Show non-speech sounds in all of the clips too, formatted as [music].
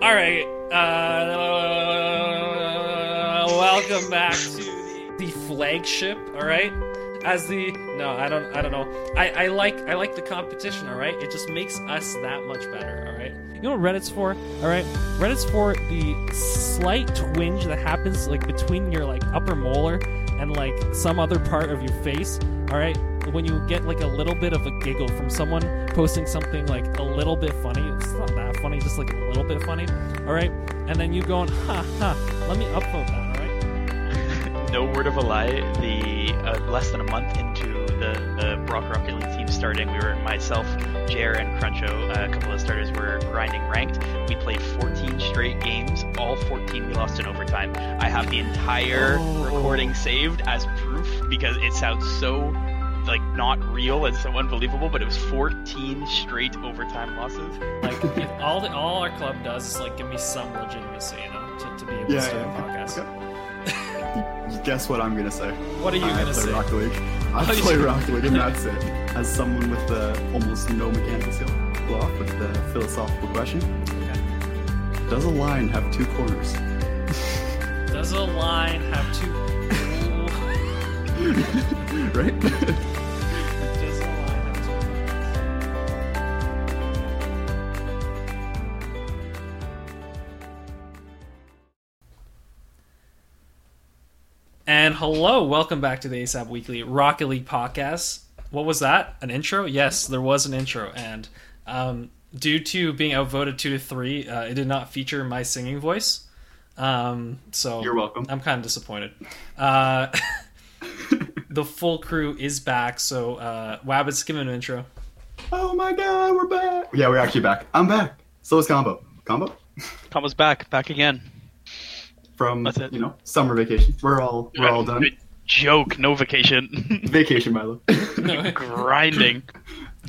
All right. Uh, welcome back to the, flagship. All right. As the no, I don't, I don't know. I, I like, I like the competition. All right. It just makes us that much better. All right. You know what Reddit's for? All right. Reddit's for the slight twinge that happens like between your like upper molar and like some other part of your face. All right. When you get like a little bit of a giggle from someone posting something like a little bit funny, it's not that funny, just like a little bit funny. All right. And then you going, ha ha. Let me upvote that. All right. [laughs] no word of a lie, the uh, less than a month into the, the Brock Rocket League team starting, we were myself, Jer, and Cruncho. Uh, a couple of starters were grinding ranked. We played 14 straight games. All 14 we lost in overtime. I have the entire Oh. recording saved as proof because it sounds so like not real and so unbelievable. But it was 14 straight overtime losses. Like if all the, all our club does is like give me some legitimacy, you know, to, to be able to Yeah, start yeah. a podcast. [laughs] Guess what I'm gonna say? What are you I gonna play say? Rocket League. I [laughs] Oh, you play do? Rocket League, and [laughs] that's it. As someone with uh, almost no mechanical skill, go off with the philosophical question: Does a line have two corners? Does a line have two? right? And hello, welcome back to the ASAP Weekly Rocket League podcast. What was that? An intro? Yes, there was an intro, and um, due to being outvoted two to three, uh, it did not feature my singing voice. Um, so You're welcome. I'm kind of disappointed. Uh, [laughs] the full crew is back, so uh, Wabbits, give him an intro. oh my God, we're back! Yeah, we're actually back. I'm back. So is Combo. Combo Combo's back, back again. From That's it. you know summer vacation. We're all we're all done. Joke, no vacation. [laughs] Vacation, Milo. [laughs] [laughs] Grinding.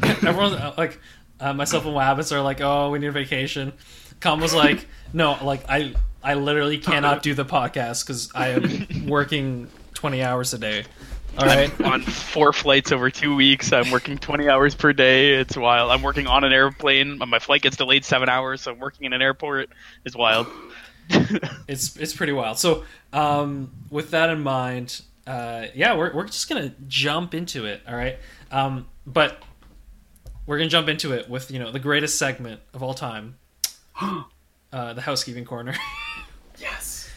Everyone's uh, like, uh, myself and Wabbits are like, oh, we need a vacation. Com was like, no, like I, I literally cannot do the podcast because I am working twenty hours a day. All right, on four flights over two weeks. I'm working 20 hours per day. It's wild. I'm working on an airplane. My flight gets delayed seven hours, so I'm working in an airport. is wild. [laughs] it's it's pretty wild. So, um, with that in mind, uh, yeah, we're we're just gonna jump into it. All right, um, but we're gonna jump into it with you know the greatest segment of all time, [gasps] uh, the housekeeping corner. [laughs] yes.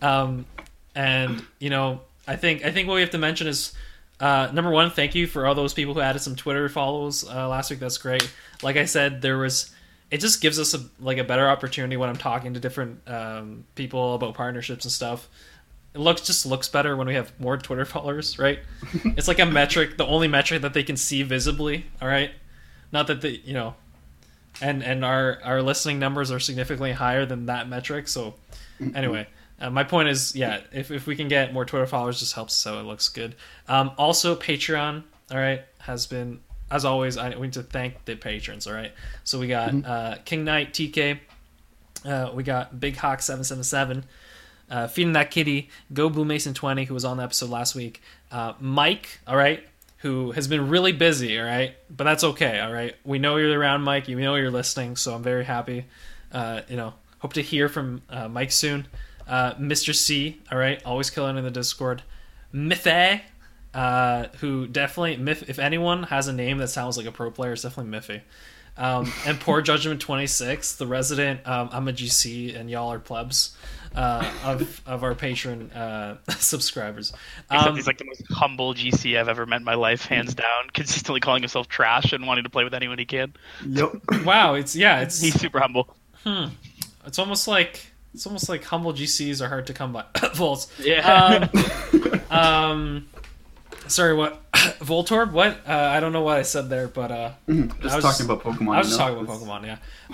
um, and you know, I think I think what we have to mention is. Uh, number one, thank you for all those people who added some Twitter follows uh, last week. That's great. Like I said, there was. It just gives us a like a better opportunity when I'm talking to different um, people about partnerships and stuff. It looks just looks better when we have more Twitter [laughs] followers, right? it's like a [laughs] metric, the only metric that they can see visibly. All right, not that they, you know, and and our our listening numbers are significantly higher than that metric. So anyway, uh, my point is, yeah, if if we can get more Twitter followers, just helps so it looks good. Um, also, Patreon, all right, has been as always. I we need to thank the patrons, all right. So we got uh, King Knight TK, uh, we got Big Hawk seven seven seven. Uh, feeding that kitty, go Blue Mason twenty, who was on the episode last week. Uh, Mike, all right, who has been really busy, all right, but that's okay, all right. We know you're around, Mike. You know you're listening, so I'm very happy. Uh, you know, hope to hear from uh, Mike soon. Uh, Mr. C, all right, always killing in the Discord. Mythe, uh, who definitely, Miff, if anyone has a name that sounds like a pro player, it's definitely Miffy. Um, and Poor Judgment 26, the resident, um, I'm a GC and y'all are plebs uh, of, of our patron uh, [laughs] subscribers. Um, he's like the most humble GC I've ever met in my life, hands down. Consistently calling himself trash and wanting to play with anyone he can. Yep. [coughs] wow, it's, yeah, it's, He's super humble. Hmm. it's almost like, it's almost like humble GCs are hard to come by. [coughs] Volts. Yeah. Um, [laughs] um, sorry, what? [coughs] Voltorb? What? Uh, I don't know what I said there, but uh, Just I was- talking about Pokemon. I was just talking about Pokemon.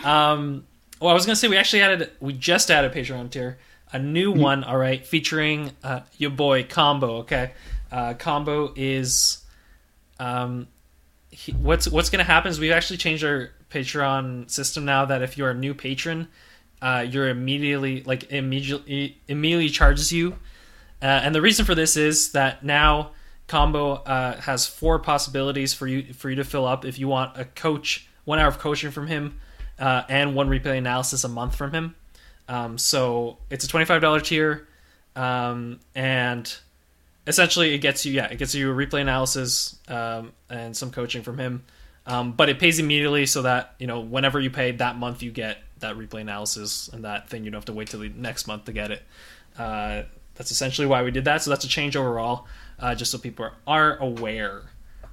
Yeah. Um, well, I was gonna say we actually added, we just added Patreon tier, a new one. All right, featuring uh, your boy Combo. Okay, uh, Combo is, um, he, what's what's gonna happen is we've actually changed our Patreon system now that if you're a new patron, uh, you're immediately like immediately immediately charges you, uh, and the reason for this is that now combo uh, has four possibilities for you for you to fill up if you want a coach one hour of coaching from him uh, and one replay analysis a month from him. Um, so it's a twenty five dollar tier, um, and essentially it gets you yeah it gets you a replay analysis um, and some coaching from him. Um, but it pays immediately so that you know whenever you pay that month you get that replay analysis and that thing you don't have to wait till the next month to get it. Uh, that's essentially why we did that. So that's a change overall, uh, just so people are, are aware.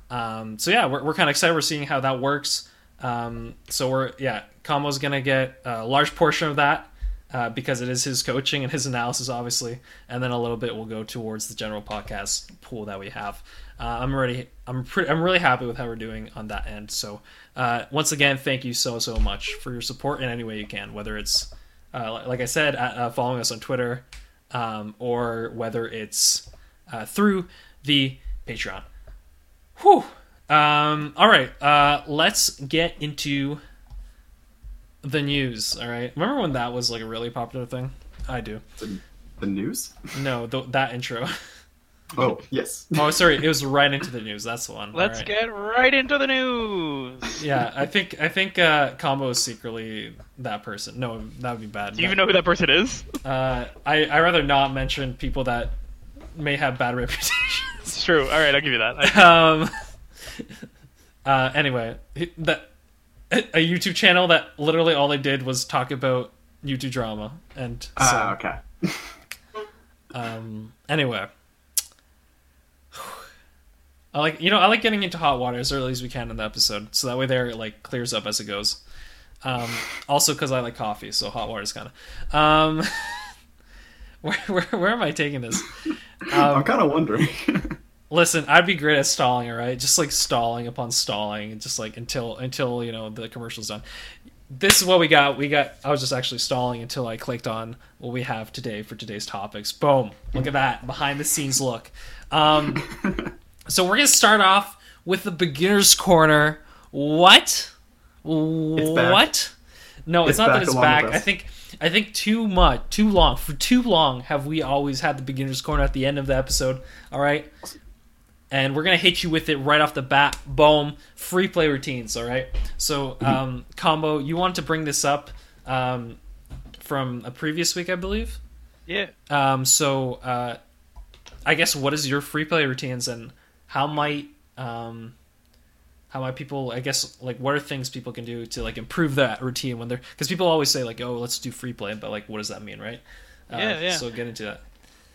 Um, so yeah, we're, we're kind of excited. We're seeing how that works. Um, so we're yeah, Combo's gonna get a large portion of that uh, because it is his coaching and his analysis, obviously, and then a little bit will go towards the general podcast pool that we have. Uh, I'm already I'm pretty I'm really happy with how we're doing on that end. So uh, once again, thank you so so much for your support in any way you can, whether it's uh, like I said, uh, following us on Twitter, um, or whether it's uh, through the Patreon. Whew. Um, all right, uh, let's get into the news. All right, remember when that was like a really popular thing? I do. The, the news? No, th- that intro. [laughs] Oh yes. oh, sorry, it was right into the news. That's the one. Let's right. get right into the news. Yeah, I think I think uh, Combo is secretly that person. No, that would be bad. Do you even know who that person is? Uh, I I rather not mention people that may have bad [laughs] reputations. It's true. All right, I'll give you that. um. [laughs] Uh, anyway, that a YouTube channel that literally all they did was talk about YouTube drama, and so, uh, okay. [laughs] um. Anyway, [sighs] I like you know I like getting into hot water as early as we can in the episode, so that way there it like clears up as it goes. Um. Also, because I like coffee, so hot water is kind of. Um. where, where where am I taking this? Um, I'm kind of wondering. [laughs] Listen, I'd be great at stalling, all right? Just like stalling upon stalling, just like until until you know the commercial's done. This is what we got. We got. I was just actually stalling until I clicked on what we have today for today's topics. Boom! Look at that behind the scenes look. Um, [laughs] so we're gonna start off with the beginners corner. What? What? No, it's, it's not that it's back. I think I think too much, too long. For too long have we always had the beginners corner at the end of the episode. All right and we're gonna hit you with it right off the bat. Boom, free play routines. All right. So, mm-hmm. um, combo, you wanted to bring this up um, from a previous week, I believe. Yeah. Um, so, uh, I guess what is your free play routines, and how might um, how might people? I guess like what are things people can do to like improve that routine when they're because people always say like, oh, let's do free play, but like, what does that mean, right? Uh, yeah, yeah. So get into that.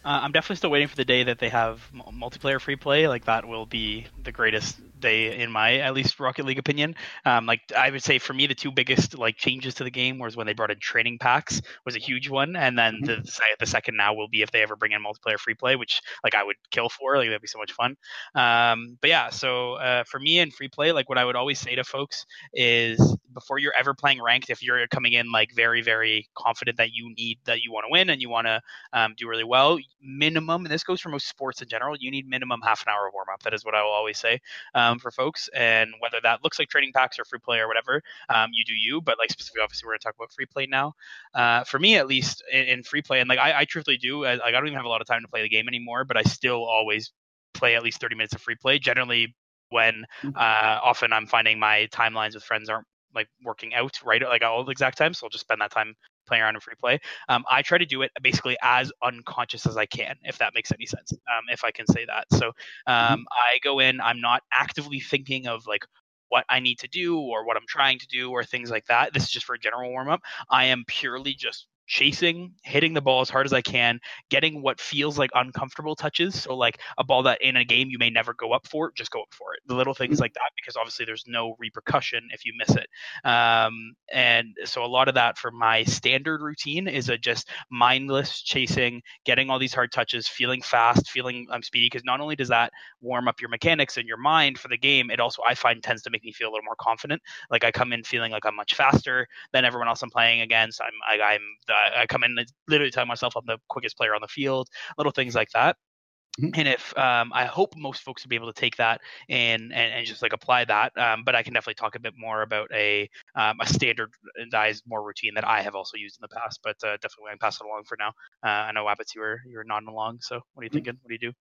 Uh, I'm definitely still waiting for the day that they have multiplayer free play. Like that will be the greatest day in my at least Rocket League opinion. Um, like I would say for me, the two biggest like changes to the game was when they brought in training packs was a huge one, and then mm-hmm. the the second now will be if they ever bring in multiplayer free play, which like I would kill for. Like that'd be so much fun. Um, but yeah, so uh, for me in free play, like what I would always say to folks is before you're ever playing ranked, if you're coming in like very very confident that you need that you want to win and you want to um, do really well, minimum, and this goes for most sports in general, you need minimum half an hour of warm up. That is what I will always say. Um, um, for folks. And whether that looks like training packs or free play or whatever, um, you do you. But like specifically, obviously, we're going to talk about free play now. Uh, for me, at least in, in, free play, and like I, I truthfully do, I, like I don't even have a lot of time to play the game anymore, but I still always play at least 30 minutes of free play. Generally, when mm-hmm. uh, often I'm finding my timelines with friends aren't like working out right like all the exact time so i'll just spend that time playing around in free play. Um, I try to do it basically as unconscious as I can, if that makes any sense, um, if I can say that. So mm-hmm. um. I go in, I'm not actively thinking of like what I need to do or what I'm trying to do or things like that. This is just for a general warm up. I am purely just chasing, hitting the ball as hard as I can, getting what feels like uncomfortable touches. So like a ball that in a game you may never go up for, just go up for it. The little things mm-hmm. like that, because obviously there's no repercussion if you miss it. Um, and so a lot of that for my standard routine is a just mindless chasing, getting all these hard touches, feeling fast, feeling I'm um, speedy. Because not only does that warm up your mechanics and your mind for the game, it also I find tends to make me feel a little more confident. Like I come in feeling like I'm much faster than everyone else I'm playing against. I'm I, am i am the I come in and literally tell myself I'm the quickest player on the field, little things like that. Mm-hmm. And if um, I hope most folks will be able to take that and, and, and just like apply that, um, but I can definitely talk a bit more about a um, a standardized more routine that I have also used in the past. But uh, definitely, I'm passing along for now. Uh, I know Wabbits, you were you were nodding along. So what are you mm-hmm. thinking? What do you do?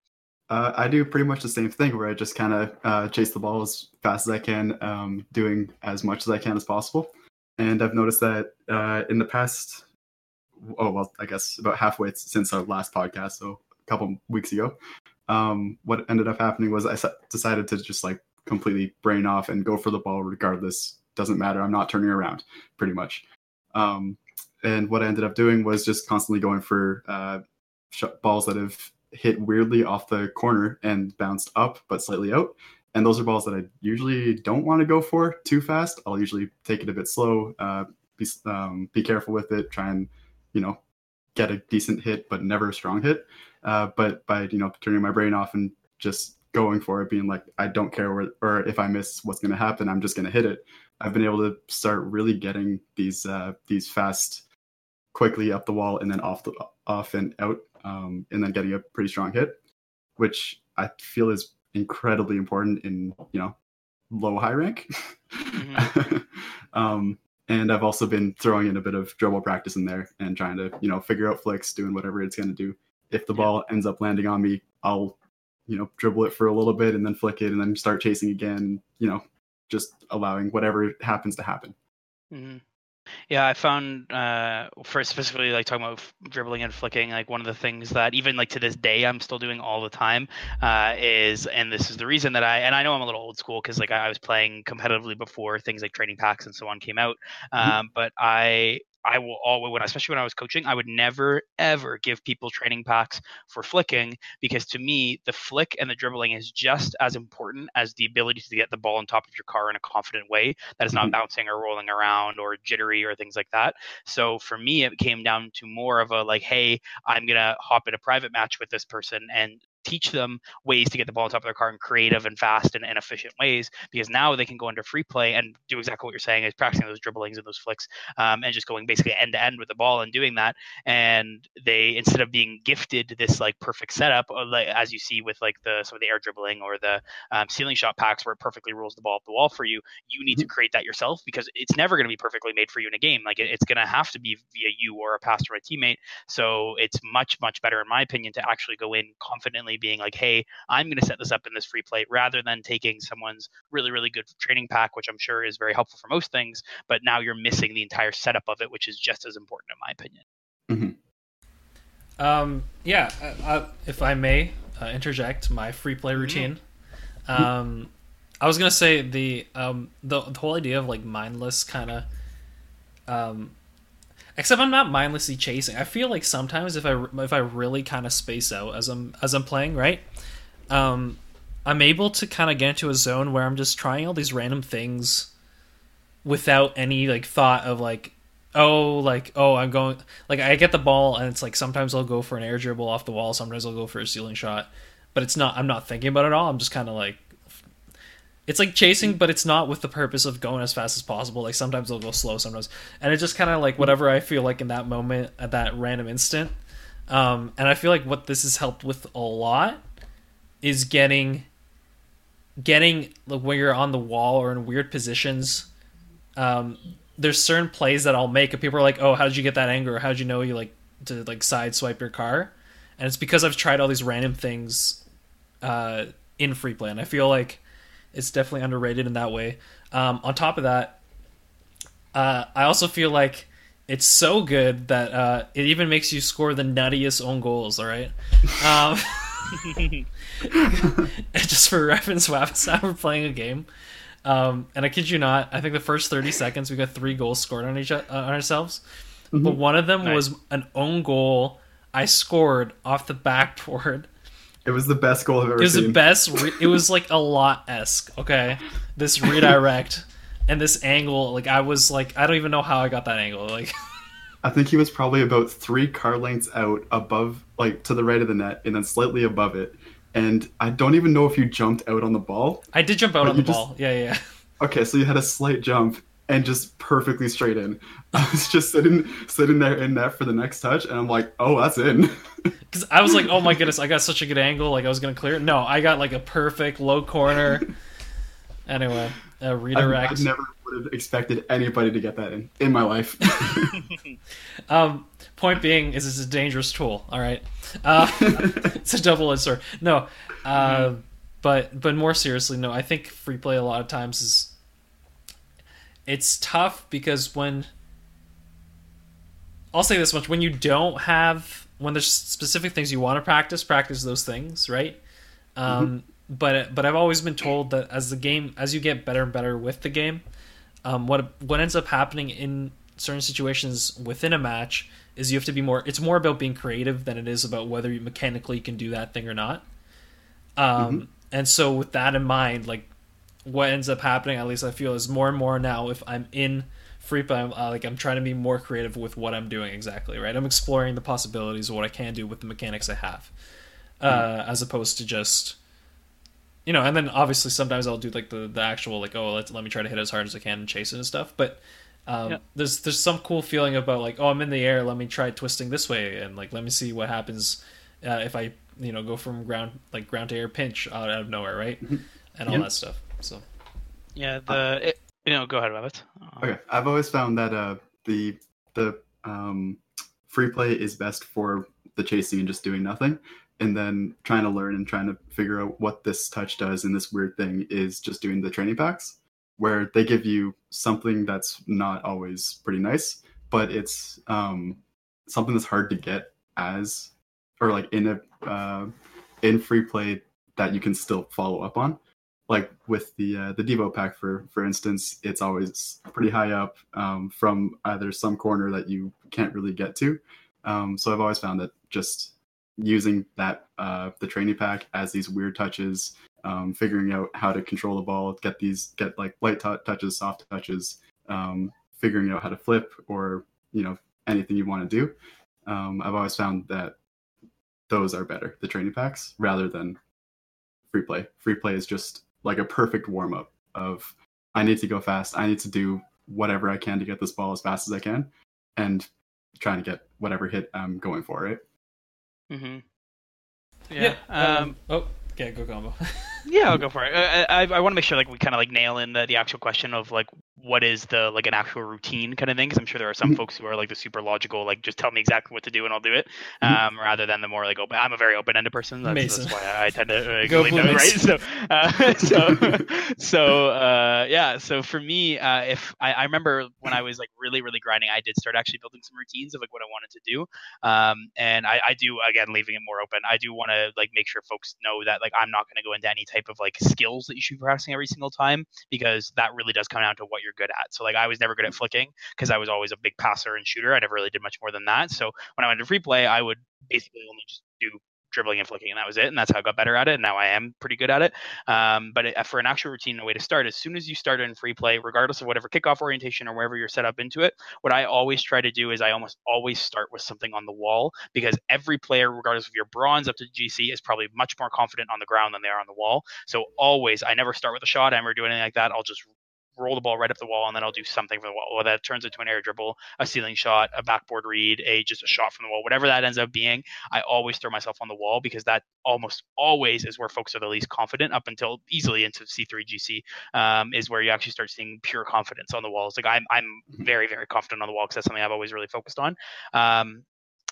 Uh, I do pretty much the same thing where I just kind of uh, chase the ball as fast as I can, um, doing as much as I can as possible. and I've noticed that uh, in the past, oh well, I guess about halfway since our last podcast, so a couple weeks ago, um, what ended up happening was I decided to just like completely brain off and go for the ball regardless. Doesn't matter. I'm not turning around, pretty much. Um, and what I ended up doing was just constantly going for uh, balls that have hit weirdly off the corner and bounced up but slightly out. And those are balls that I usually don't want to go for too fast. I'll usually take it a bit slow, uh, be, um, be careful with it, try and, you know, get a decent hit, but never a strong hit. Uh, but by, you know, turning my brain off and just going for it, being like, I don't care where, or if I miss what's going to happen, I'm just going to hit it. I've been able to start really getting these, uh, these fast, quickly up the wall and then off the, off and out um, and then getting a pretty strong hit, which I feel is incredibly important in you know low high rank. Mm-hmm. [laughs] um, and I've also been throwing in a bit of dribble practice in there and trying to you know figure out flicks, doing whatever it's going to do. If the yeah. ball ends up landing on me, I'll you know dribble it for a little bit and then flick it and then start chasing again. You know, just allowing whatever happens to happen. Mm-hmm. Yeah, I found uh, for specifically like talking about dribbling and flicking, like one of the things that even like to this day I'm still doing all the time uh, is, and this is the reason that I and I know I'm a little old school because like I was playing competitively before things like training packs and so on came out, mm-hmm. um, but I I will always, when especially when I was coaching, I would never ever give people training packs for flicking because to me the flick and the dribbling is just as important as the ability to get the ball on top of your car in a confident way that is not mm-hmm. bouncing or rolling around or jittery or things like that. So for me, it came down to more of a like, hey, I'm gonna hop in a private match with this person and teach them ways to get the ball on top of their car in creative and fast and, and efficient ways because now they can go into free play and do exactly what you're saying is practicing those dribblings and those flicks um, and just going basically end to end with the ball and doing that. And they instead of being gifted this like perfect setup uh, like, as you see with like the some of the air dribbling or the um, ceiling shot packs where it perfectly rolls the ball up the wall for you you need to mm-hmm. create that yourself because it's never going to be perfectly made for you in a game. Like it, it's going to have to be via you or a pass to a teammate. So it's much much better in my opinion to actually go in confidently being like, hey, I'm going to set this up in this free play rather than taking someone's really, really good training pack, which I'm sure is very helpful for most things. But now you're missing the entire setup of it, which is just as important, in my opinion. Mm-hmm. Um, yeah, uh, if I may uh, interject my free play mm-hmm. routine. Mm-hmm. Um, I was gonna say the um the, the whole idea of like mindless kind of um Except I'm not mindlessly chasing. I feel like sometimes if I if I really kind of space out as I'm as I'm playing, right? Um, I'm able to kind of get into a zone where I'm just trying all these random things without any like thought of like oh like oh I'm going like I get the ball and it's like sometimes I'll go for an air dribble off the wall, sometimes I'll go for a ceiling shot, but it's not I'm not thinking about it all. I'm just kind of like it's like chasing, but it's not with the purpose of going as fast as possible. Like sometimes it'll go slow, sometimes, and it's just kind of like whatever I feel like in that moment at that random instant. Um, and I feel like what this has helped with a lot is getting, getting like when you're on the wall or in weird positions. Um, there's certain plays that I'll make, and people are like, "Oh, how did you get that angle? Or how did you know you like to like side swipe your car?" And it's because I've tried all these random things uh, in free play, and I feel like it's definitely underrated in that way. Um, on top of that, uh, I also feel like it's so good that uh, it even makes you score the nuttiest own goals. All right. Um, [laughs] [laughs] just for reference, Wabbits and I were playing a game, um, and I kid you not, I think the first thirty seconds we got three goals scored on each uh, on ourselves, mm-hmm. but one of them nice. was an own goal I scored off the backboard it was the best goal I've ever it was seen. the best. Re- it was like a [laughs] lot esque. Okay, this redirect and this angle. Like I was like, I don't even know how I got that angle. Like, [laughs] I think he was probably about three car lengths out above, like to the right of the net, and then slightly above it. And I don't even know if you jumped out on the ball. I did jump out on the just... ball. Yeah, yeah. Okay, so you had a slight jump, and just perfectly straight in. [laughs] I was just sitting sitting there in net for the next touch, and I'm like, oh, that's in. [laughs] Because I was like, oh my goodness, I got such a good angle, like I was gonna clear it. No, I got like a perfect low corner. [laughs] anyway, a redirect. I, I never would have expected anybody to get that in in my life. um, point being is it's a dangerous tool. All right, uh, it's a double-edged sword. No, uh, mm-hmm. but but more seriously, no. I think free play a lot of times is it's tough because when I'll say this much: when you don't have when there's specific things you want to practice, practice those things, right? Um, mm-hmm. But but I've always been told that as the game, as you get better and better with the game, um, what what ends up happening in certain situations within a match is you have to be more. It's more about being creative than it is about whether you mechanically can do that thing or not. Um, mm-hmm. And so with that in mind, like what ends up happening, at least I feel, is more and more now. If I'm in free play, I'm, uh, like I'm trying to be more creative with what I'm doing exactly. Right, I'm exploring the possibilities of what I can do with the mechanics I have, uh, mm-hmm. as opposed to just you know. And then obviously sometimes I'll do like the the actual like oh let let me try to hit as hard as I can and chase it and stuff. But um, yeah. there's there's some cool feeling about like oh I'm in the air, let me try twisting this way and like let me see what happens uh, if I you know go from ground like ground to air pinch out, out of nowhere, right, mm-hmm. and all that stuff. So. Yeah, the it, you know, go ahead, Rabbit. Okay, I've always found that uh, the the um, free play is best for the chasing and just doing nothing, and then trying to learn and trying to figure out what this touch does and this weird thing is just doing the training packs, where they give you something that's not always pretty nice, but it's um, something that's hard to get as or like in a uh, in free play that you can still follow up on like with the uh, the Devo pack for for instance, it's always pretty high up um, from either some corner that you can't really get to. Um, so I've always found that just using that uh, the training pack as these weird touches, um, figuring out how to control the ball, get these get like light t- touches, soft touches, um, figuring out how to flip or you know anything you want to do. Um, I've always found that those are better, the training packs, rather than free play. Free play is just like a perfect warm up of I need to go fast. I need to do whatever I can to get this ball as fast as I can, and trying to get whatever hit I'm going for. Right. Mm-hmm. Yeah. yeah um, um, oh, okay, go combo. yeah, I'll go [laughs] for it. I, I, I want to make sure like we kind of like nail in the, the actual question of like what is the like an actual routine kind of thing because i'm sure there are some mm-hmm. folks who are like the super logical like just tell me exactly what to do and i'll do it mm-hmm. um, rather than the more like open i'm a very open-ended person that's, that's why i tend to uh, [laughs] go right so uh, [laughs] so [laughs] so uh, yeah so for me uh, if I, I, remember when i was like really really grinding i did start actually building some routines of like what i wanted to do um, and I, I do again leaving it more open i do want to like make sure folks know that like i'm not going to go into any type of like skills that you should be practicing every single time because that really does come down to what you're good at. So like I was never good at flicking because I was always a big passer and shooter. I never really did much more than that. So when I went to free play, I would basically only just do dribbling and flicking, and that was it. And that's how I got better at it. And now I am pretty good at it. Um, but it, for an actual routine, a way to start, as soon as you start in free play, regardless of whatever kickoff orientation or wherever you're set up into it, what I always try to do is I almost always start with something on the wall because every player, regardless of your bronze up to GC, is probably much more confident on the ground than they are on the wall. So always, I never start with a shot. I never do anything like that. I'll just roll the ball right up the wall, and then I'll do something for the wall. Whether that turns into an air dribble, a ceiling shot, a backboard read, a just a shot from the wall, whatever that ends up being, I always throw myself on the wall because that almost always is where folks are the least confident up until easily into C3GC um, is where you actually start seeing pure confidence on the walls. Like I'm, I'm mm-hmm. very, very confident on the wall because that's something I've always really focused on. Um,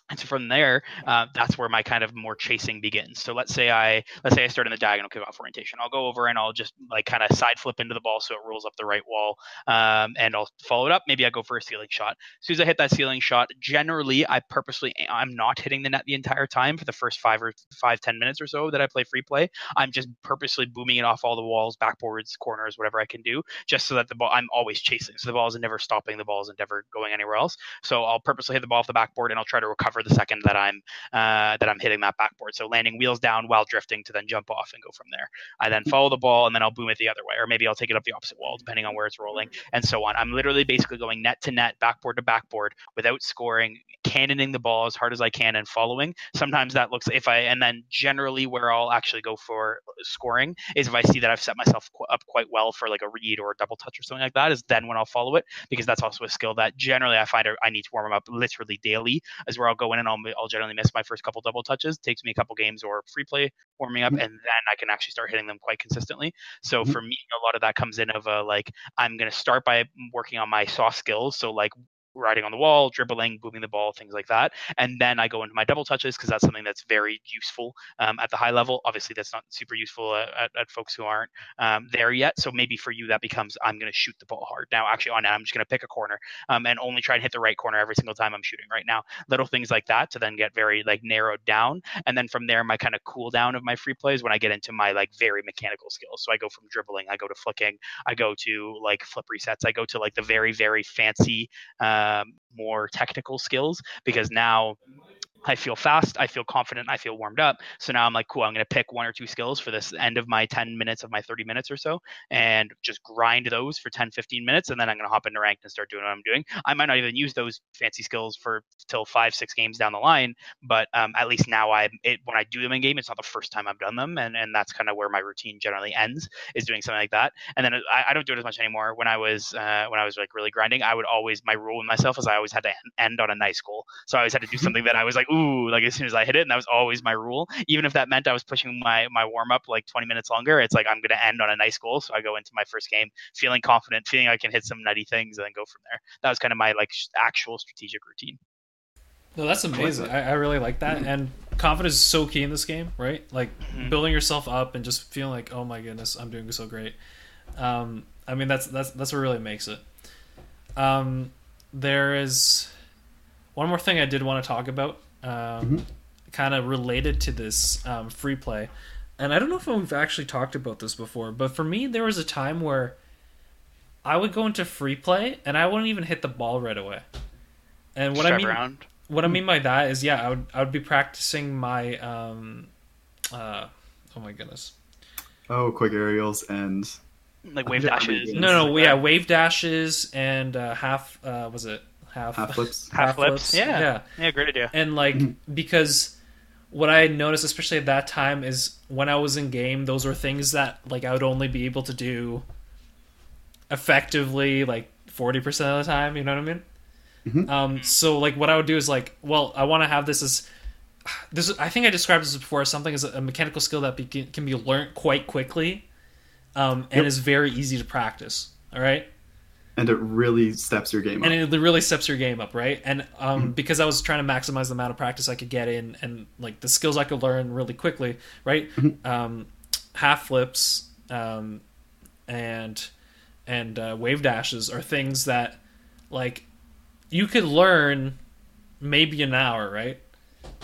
and so from there, uh, that's where my kind of more chasing begins. So let's say I let's say I start in the diagonal kickoff orientation. I'll go over and I'll just like kind of side flip into the ball so it rolls up the right wall, um, and I'll follow it up. Maybe I go for a ceiling shot. As soon as I hit that ceiling shot, generally I purposely I'm not hitting the net the entire time for the first five or five ten minutes or so that I play free play. I'm just purposely booming it off all the walls, backboards, corners, whatever I can do, just so that the ball I'm always chasing. So the ball is never stopping. The ball is never going anywhere else. So I'll purposely hit the ball off the backboard and I'll try to recover the second that I'm uh, that I'm hitting that backboard. So landing wheels down while drifting to then jump off and go from there. I then follow the ball and then I'll boom it the other way, or maybe I'll take it up the opposite wall depending on where it's rolling, and so on. I'm literally basically going net to net, backboard to backboard without scoring, cannoning the ball as hard as I can and following. Sometimes that looks if I and then generally where I'll actually go for scoring is if I see that I've set myself up quite well for like a read or a double touch or something like that. Is then when I'll follow it because that's also a skill that generally I find I need to warm up literally daily. Is where I'll go in and I'll I'll generally miss my first couple double touches. It takes me a couple games or free play warming up, mm-hmm. and then I can actually start hitting them quite consistently. So mm-hmm. for me, a lot of that comes in of a like I'm going to start by working on my soft skills. So like riding on the wall, dribbling, booming the ball, things like that. And then I go into my double touches because that's something that's very useful um, at the high level. Obviously, that's not super useful at, at, at folks who aren't um, there yet. So maybe for you, that becomes I'm going to shoot the ball hard. Now, actually, on that, I'm just going to pick a corner um, and only try and hit the right corner every single time I'm shooting right now. Little things like that to then get very like narrowed down. And then from there, my kind of cool down of my free plays when I get into my like very mechanical skills. So I go from dribbling, I go to flicking, I go to like flip resets, I go to like the very, very fancy um, Uh, more technical skills because now I feel fast, I feel confident, I feel warmed up. So now I'm like, cool, I'm going to pick one or two skills for this end of my 10 minutes of my 30 minutes or so and just grind those for 10, 15 minutes. And then I'm going to hop into ranked and start doing what I'm doing. I might not even use those fancy skills for till five, six games down the line, but um, at least now I, it, when I do them in game, it's not the first time I've done them. And, and that's kind of where my routine generally ends is doing something like that. And then I, I don't do it as much anymore. When I was, uh, when I was like really grinding, I would always, my rule with myself is I always had to end on a nice goal. So I always had to do something that I was like, ooh, like as soon as I hit it, and that was always my rule. Even if that meant I was pushing my my warm up like 20 minutes longer, it's like I'm going to end on a nice goal. So I go into my first game feeling confident, feeling I can hit some nutty things, and then go from there. That was kind of my like actual strategic routine. No, that's amazing. I, I really like that, and confidence is so key in this game, right? Like mm-hmm. building yourself up and just feeling like, oh my goodness, I'm doing so great. Um, I mean, that's that's that's what really makes it. Um, there is one more thing I did want to talk about, um, mm-hmm. kind of related to this um, free play, and I don't know if we've actually talked about this before, but for me, there was a time where I would go into free play and I wouldn't even hit the ball right away. And what I mean, around. what I mean by that is, yeah, I would I would be practicing my, um, uh, oh my goodness, oh, quick aerials and like wave dashes. No, no, like yeah, wave dashes and uh, half. Uh, was it half half flips? [laughs] Half, flips. Yeah, yeah, yeah. Great idea. And like mm-hmm. because what I noticed, especially at that time, is when I was in game, those were things that like I would only be able to do effectively like forty percent of the time. You know what I mean? Mm-hmm. Um, so like what I would do is like, well, I want to have this as this. I think I described this before as something as a mechanical skill that be, can be learned quite quickly, um, and yep. is very easy to practice. All right and it really steps your game up. And it really steps your game up, right? And um, mm-hmm. because I was trying to maximize the amount of practice I could get in, and like the skills I could learn really quickly, right? Mm-hmm. Um, half flips um, and and uh, wave dashes are things that like you could learn maybe an hour, right?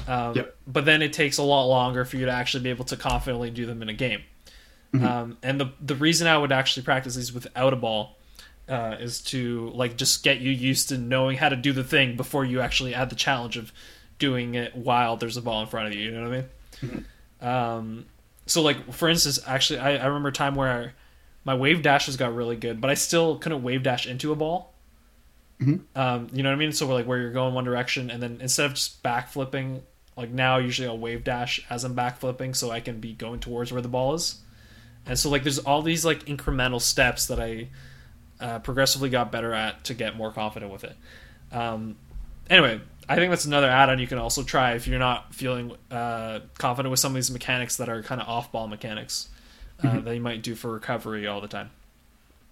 Um, yep. But then it takes a lot longer for you to actually be able to confidently do them in a game. Mm-hmm. Um, and the the reason I would actually practice these without a ball uh, is to like just get you used to knowing how to do the thing before you actually add the challenge of doing it while there's a ball in front of you. You know what I mean? Mm-hmm. Um, so like for instance, actually, I, I remember a time where my wave dashes got really good, but I still couldn't wave dash into a ball. Mm-hmm. Um, you know what I mean? So like where you're going one direction, and then instead of just back flipping, like now usually I'll wave dash as I'm back flipping, so I can be going towards where the ball is. And so like there's all these like incremental steps that I uh, progressively got better at to get more confident with it. Um, anyway, I think that's another add-on you can also try if you're not feeling uh, confident with some of these mechanics that are kind of off-ball mechanics uh, mm-hmm. that you might do for recovery all the time.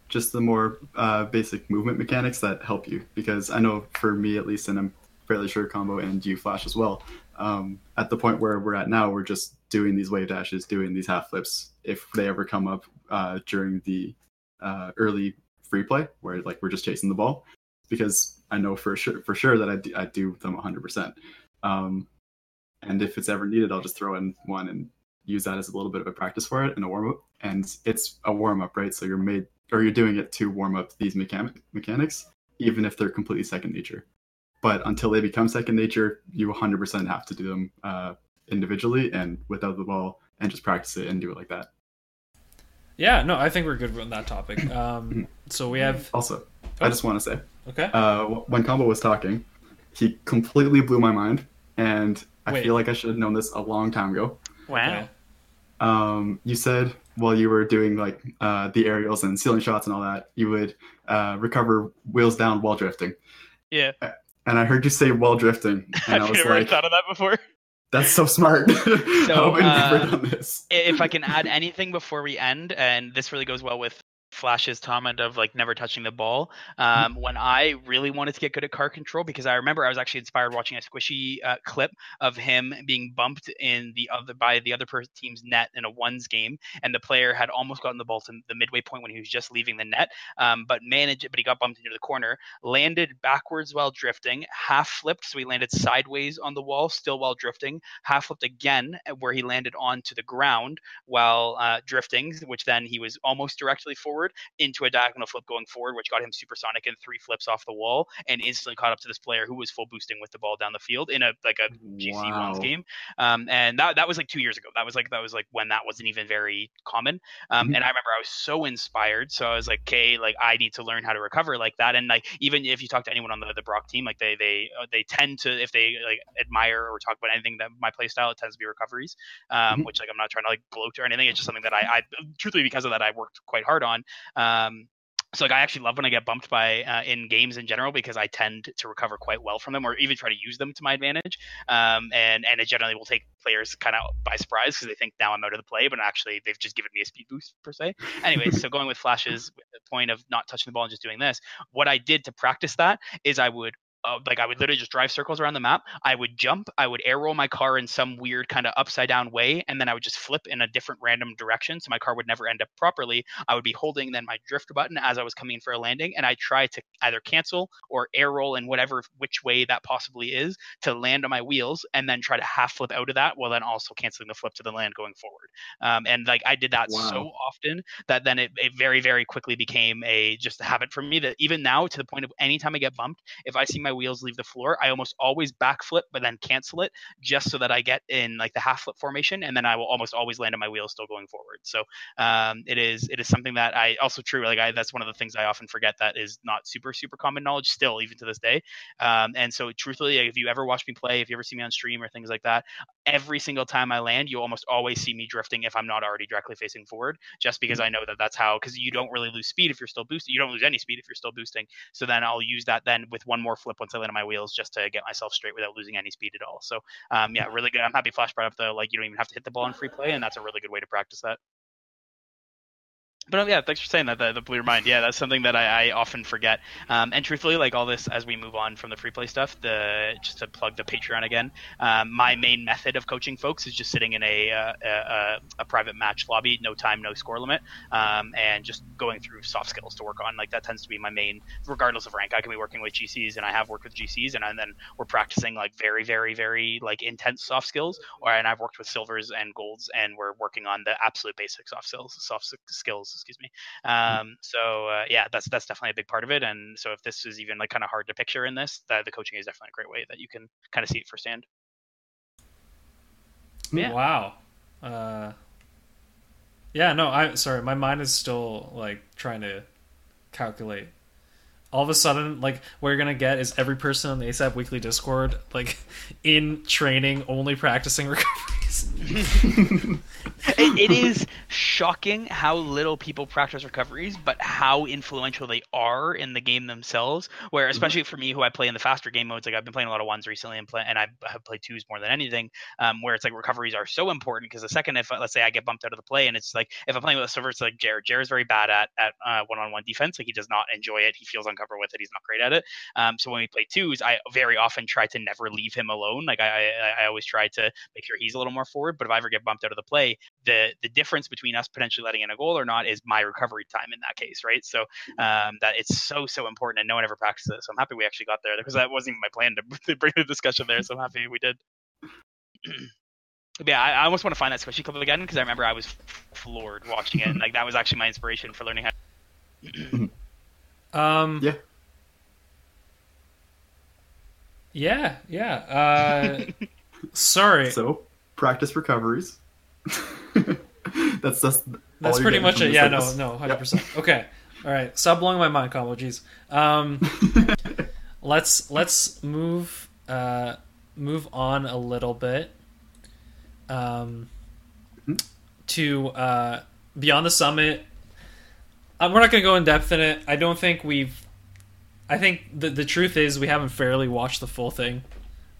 Just the more uh, basic movement mechanics that help you, because I know for me at least, and I'm fairly sure combo and you flash as well. Um, at the point where we're at now, we're just doing these wave dashes, doing these half flips. If they ever come up uh, during the uh, early free play where like we're just chasing the ball because I know for sure for sure that I do, I do them 100%. Um, and if it's ever needed, I'll just throw in one and use that as a little bit of a practice for it in a warm up. And it's a warm up, right? So you're made or you're doing it to warm up these mechanic mechanics, even if they're completely second nature. But until they become second nature, you 100% have to do them uh, individually and without the ball, and just practice it and do it like that. Yeah, no, I think we're good on that topic. Um, [clears throat] so we have also. Oh. I just want to say, okay. Uh, when Combo was talking, he completely blew my mind, and I Wait. feel like I should have known this a long time ago. Wow. Um, you said while you were doing like uh, the aerials and ceiling shots and all that, you would uh, recover wheels down while drifting. Yeah. And I heard you say while drifting, and [laughs] Have I was you ever like, thought of that before? That's so smart. [laughs] So, uh, if I can add anything before we end, and this really goes well with Flash's comment of like never touching the ball. Um, when I really wanted to get good at car control, because I remember I was actually inspired watching a squishy uh, clip of him being bumped in the other by the other team's net in a ones game, and the player had almost gotten the ball to the midway point when he was just leaving the net, um, but managed, but he got bumped into the corner, landed backwards while drifting, half flipped, so he landed sideways on the wall, still while drifting, half flipped again, uh, where he landed onto the ground while uh, drifting, which then he was almost directly forward forward into a diagonal flip going forward, which got him supersonic and three flips off the wall and instantly caught up to this player who was full boosting with the ball down the field in a like a GC wow. ones game. Um, and that that was like two years ago. That was like that was like when that wasn't even very common. Um, mm-hmm. and I remember I was so inspired. So I was like, okay, like I need to learn how to recover like that. And like even if you talk to anyone on the, the Brock team, like they they uh, they tend to if they like admire or talk about anything that my play style, it tends to be recoveries. Um, mm-hmm. which like I'm not trying to like bloat or anything. It's just something that I, I truthfully because of that I worked quite hard on. Um, so like I actually love when I get bumped by uh, in games in general because I tend to recover quite well from them or even try to use them to my advantage. Um, and and it generally will take players kind of by surprise because they think now I'm out of the play, but actually they've just given me a speed boost per se. Anyways, [laughs] so going with Flash's, the point of not touching the ball and just doing this, what I did to practice that is I would uh, like I would literally just drive circles around the map. I would jump, I would air roll my car in some weird kind of upside down way, and then I would just flip in a different random direction, so my car would never end up properly. I would be holding then my drift button as I was coming in for a landing, and I try to either cancel or air roll in whatever which way that possibly is to land on my wheels, and then try to half flip out of that while then also canceling the flip to the land going forward. Um, and like I did that wow. so often that then it, it very very quickly became a just a habit for me that even now to the point of anytime I get bumped, if I see my wheels leave the floor, I almost always backflip but then cancel it just so that I get in like the half flip formation, and then I will almost always land on my wheels still going forward. So um, it is it is something that I also true like I that's one of the things I often forget that is not super super common knowledge still even to this day. Um, and so truthfully, if you ever watch me play, if you ever see me on stream or things like that, every single time I land, you almost always see me drifting if I'm not already directly facing forward, just because I know that that's how because you don't really lose speed if you're still boosting. You don't lose any speed if you're still boosting. So then I'll use that then with one more flip once I land on my wheels just to get myself straight without losing any speed at all. So um, yeah, really good. I'm happy Flash brought up the like you don't even have to hit the ball in free play, and that's a really good way to practice that but um, yeah, thanks for saying that. The, the blew your mind. Yeah, that's something that I, I often forget. Um, and truthfully, like all this, as we move on from the free play stuff, the just to plug the Patreon again, um, my main method of coaching folks is just sitting in a uh, a, a, private match lobby, no time, no score limit, um, and just going through soft skills to work on. Like that tends to be my main, regardless of rank. I can be working with GCs, and I have worked with GCs, and, and then we're practicing like very, very, very like intense soft skills. Or and I've worked with silvers and golds, and we're working on the absolute basic soft skills, soft skills excuse me. Mm-hmm. Um, so uh, yeah, that's that's definitely a big part of it. And so if this is even like kind of hard to picture in this, that the coaching is definitely a great way that you can kind of see it firsthand. Yeah. Wow. Uh, yeah. No, I'm sorry. My mind is still like trying to calculate all of a sudden, like what you're gonna get is every person on the ASAP Weekly Discord, like [laughs] in training, only practicing [laughs] recoveries. [laughs] it, it is shocking how little people practice recoveries, but how influential they are in the game themselves. Where, mm-hmm. especially for me, who I play in the faster game modes, like I've been playing a lot of ones recently, and play, and I have played twos more than anything. Um, where it's like recoveries are so important because the second if let's say I get bumped out of the play, and it's like if I'm playing with a server, it's like Jared. Jared's very bad at at uh, one-on-one defense. Like he does not enjoy it. He feels uncover with it. He's not great at it. Um, so when we play twos, I very often try to never leave him alone. Like I, I, I always try to make sure he's a little more forward. But if I ever get bumped out of the play, the the difference between us potentially letting in a goal or not is my recovery time in that case, right? So um, that it's so so important, and no one ever practices it. So I'm happy we actually got there because that wasn't even my plan to, [laughs] to bring the discussion there. So I'm happy we did. [clears throat] yeah, I, I, almost want to find that squishy clip again because I remember I was floored watching it. And, like that was actually my inspiration for learning how. [clears throat] Um, yeah. Yeah, yeah. Uh, [laughs] sorry. So practice recoveries. [laughs] that's just. That's pretty much it. Yeah, no, no, hundred percent. Okay, all right. Stop blowing my mind, combo. Jeez. Um, [laughs] let's let's move uh, move on a little bit. Um, mm-hmm. to uh, beyond the summit uh, we're not going to go in depth in it. I don't think we've. I think the the truth is we haven't fairly watched the full thing.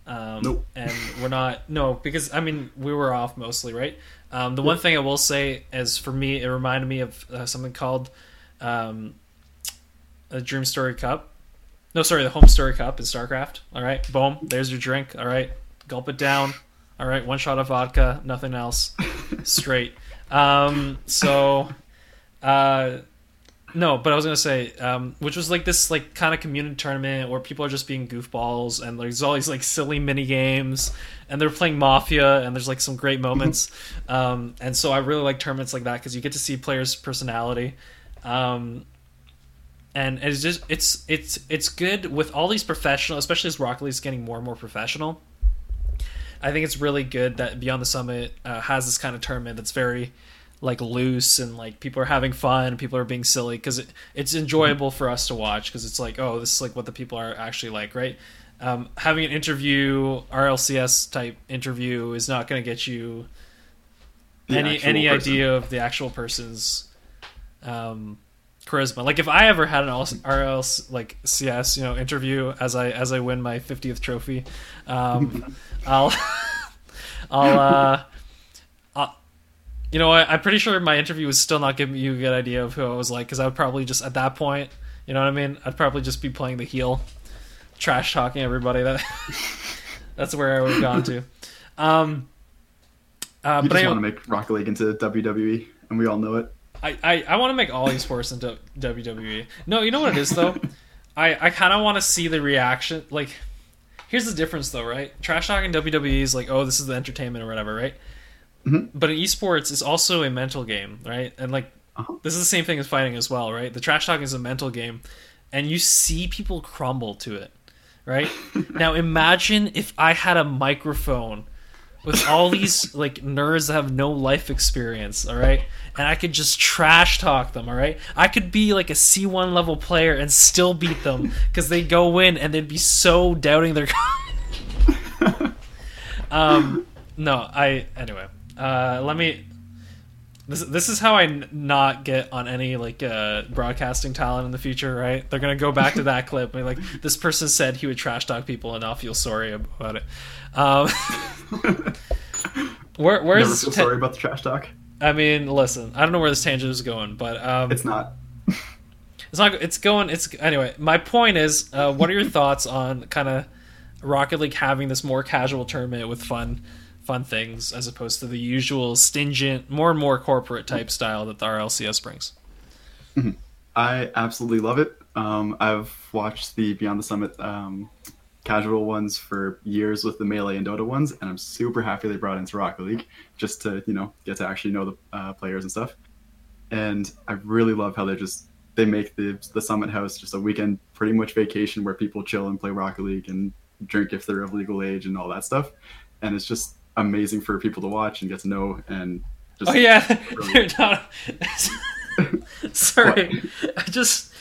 Um, nope. [laughs] And we're not no because I mean we were off mostly right. Um, the one thing I will say is for me it reminded me of uh, something called um, a Dream Story Cup. No, sorry, the Home Story Cup in StarCraft. All right, boom. There's your drink. All right, gulp it down. All right, one shot of vodka, nothing else. [laughs] Straight. Um, so, uh, no, but I was gonna say, um, which was like this like kind of community tournament where people are just being goofballs and there's all these like silly mini games and they're playing Mafia and there's like some great moments. [laughs] um, and so I really like tournaments like that because you get to see players' personality. Um, and it's just it's it's it's good with all these professional, especially as Rocket League's getting more and more professional. I think it's really good that Beyond the Summit uh, has this kind of tournament that's very like loose and like people are having fun, people are being silly because it, it's enjoyable for us to watch because it's like oh this is like what the people are actually like, right? Um, having an interview, RLCS type interview, is not going to get you The any any person. idea of the actual person's um, charisma. Like if I ever had an RLC like CS you know interview as I as I win my 50th trophy, um, [laughs] I'll [laughs] I'll uh, you know what? I'm pretty sure my interview was still not giving you a good idea of who I was like because I would probably just at that point, you know what I mean? I'd probably just be playing the heel, trash talking everybody. That [laughs] that's where I would have gone to. Um, uh, You but just I, want to make Rocket League into WWE, and we all know it. I, I, I want to make all esports into WWE. No, you know what it is though. [laughs] I, I kind of want to see the reaction. Like, here's the difference though, right? Trash talking WWE is like, oh, this is the entertainment or whatever, right? Mhm. But in esports, it's also a mental game, right? And like, Uh-huh. this is the same thing as fighting as well, right? The trash talking is a mental game, and you see people crumble to it, right? [laughs] now imagine if I had a microphone with all these [laughs] like nerds that have no life experience, all right? And I could just trash talk them, all right? I could be like a C1 level player and still beat them [laughs] because they go in and they'd be so doubting their Um no, I anyway. Uh let me this, this is how I n- not get on any like uh, broadcasting talent in the future, right? They're gonna go back to that [laughs] clip and like, "This person said he would trash talk people, and I'll feel sorry about it." Um, [laughs] where Never where's feel ta- sorry about the trash talk. I mean, listen, I don't know where this tangent is going, but um, It's not. it's not. It's going. It's anyway. My point is, uh, what are your thoughts on kind of Rocket League having this more casual tournament with fun, fun things as opposed to the usual stingent, more and more corporate type style that the RLCS brings? I absolutely love it. Um, I've watched the Beyond the Summit um, casual ones for years with the Melee and Dota ones, and I'm super happy they brought into Rocket League just to you know get to actually know the uh, players and stuff. And I really love how they just they make the the Summit House just a weekend pretty much vacation where people chill and play Rocket League and drink if they're of legal age and all that stuff. And it's just amazing for people to watch and get to know and just Oh yeah, [laughs] [laughs] really- They're not- [laughs] Sorry, I just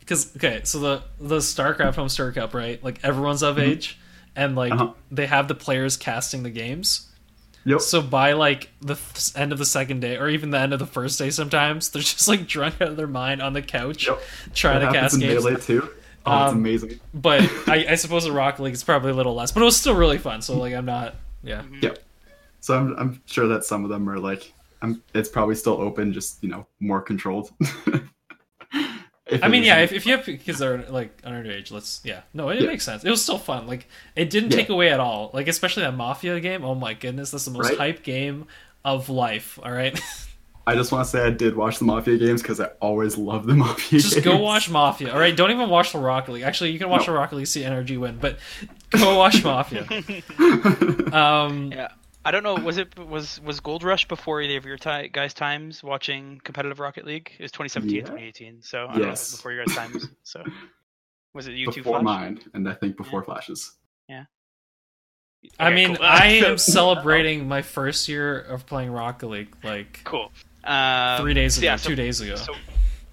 because okay, so the the StarCraft HomeStory Cup, right? Like everyone's of age, and like Uh-huh. they have the players casting the games. Yep. So by like the f- end of the second day, or even the end of the first day, sometimes they're just like drunk out of their mind on the couch Yep. trying That to cast in games. Melee too. Oh, it's Um, amazing. But I, I suppose in Rocket League it's probably a little less, but it was still really fun. So like I'm not, yeah. Mm-hmm. Yep. So I'm I'm sure that some of them are like I'm it's probably still open, just you know, more controlled. [laughs] I mean, yeah, isn't- if, if you have because they're like underage, let's yeah, no, it, Yeah. makes sense. It was still fun. Like it didn't Yeah. take away at all. Like especially that Mafia game. Oh my goodness, that's the most Right? hype game of life. All right, [laughs] I just want to say I did watch the Mafia games because I always love the [laughs] Mafia games. just games. go watch Mafia. All right, don't even watch the Rocket League. Actually, you can watch No. the Rocket League, see NRG win, but go watch [laughs] Mafia. [laughs] Um, Yeah. I don't know. Was it was was Gold Rush before either of your ti guys' times watching competitive Rocket League? It was 2017, Yeah. 2018. So I don't know if it was Yes. before your guys' times. So was it you two? before Flash? mine, and I think before Flashes. Yeah. I mean, cool. I am celebrating my first year of playing Rocket League like Cool. Um, three days ago, yeah, so- two days ago. So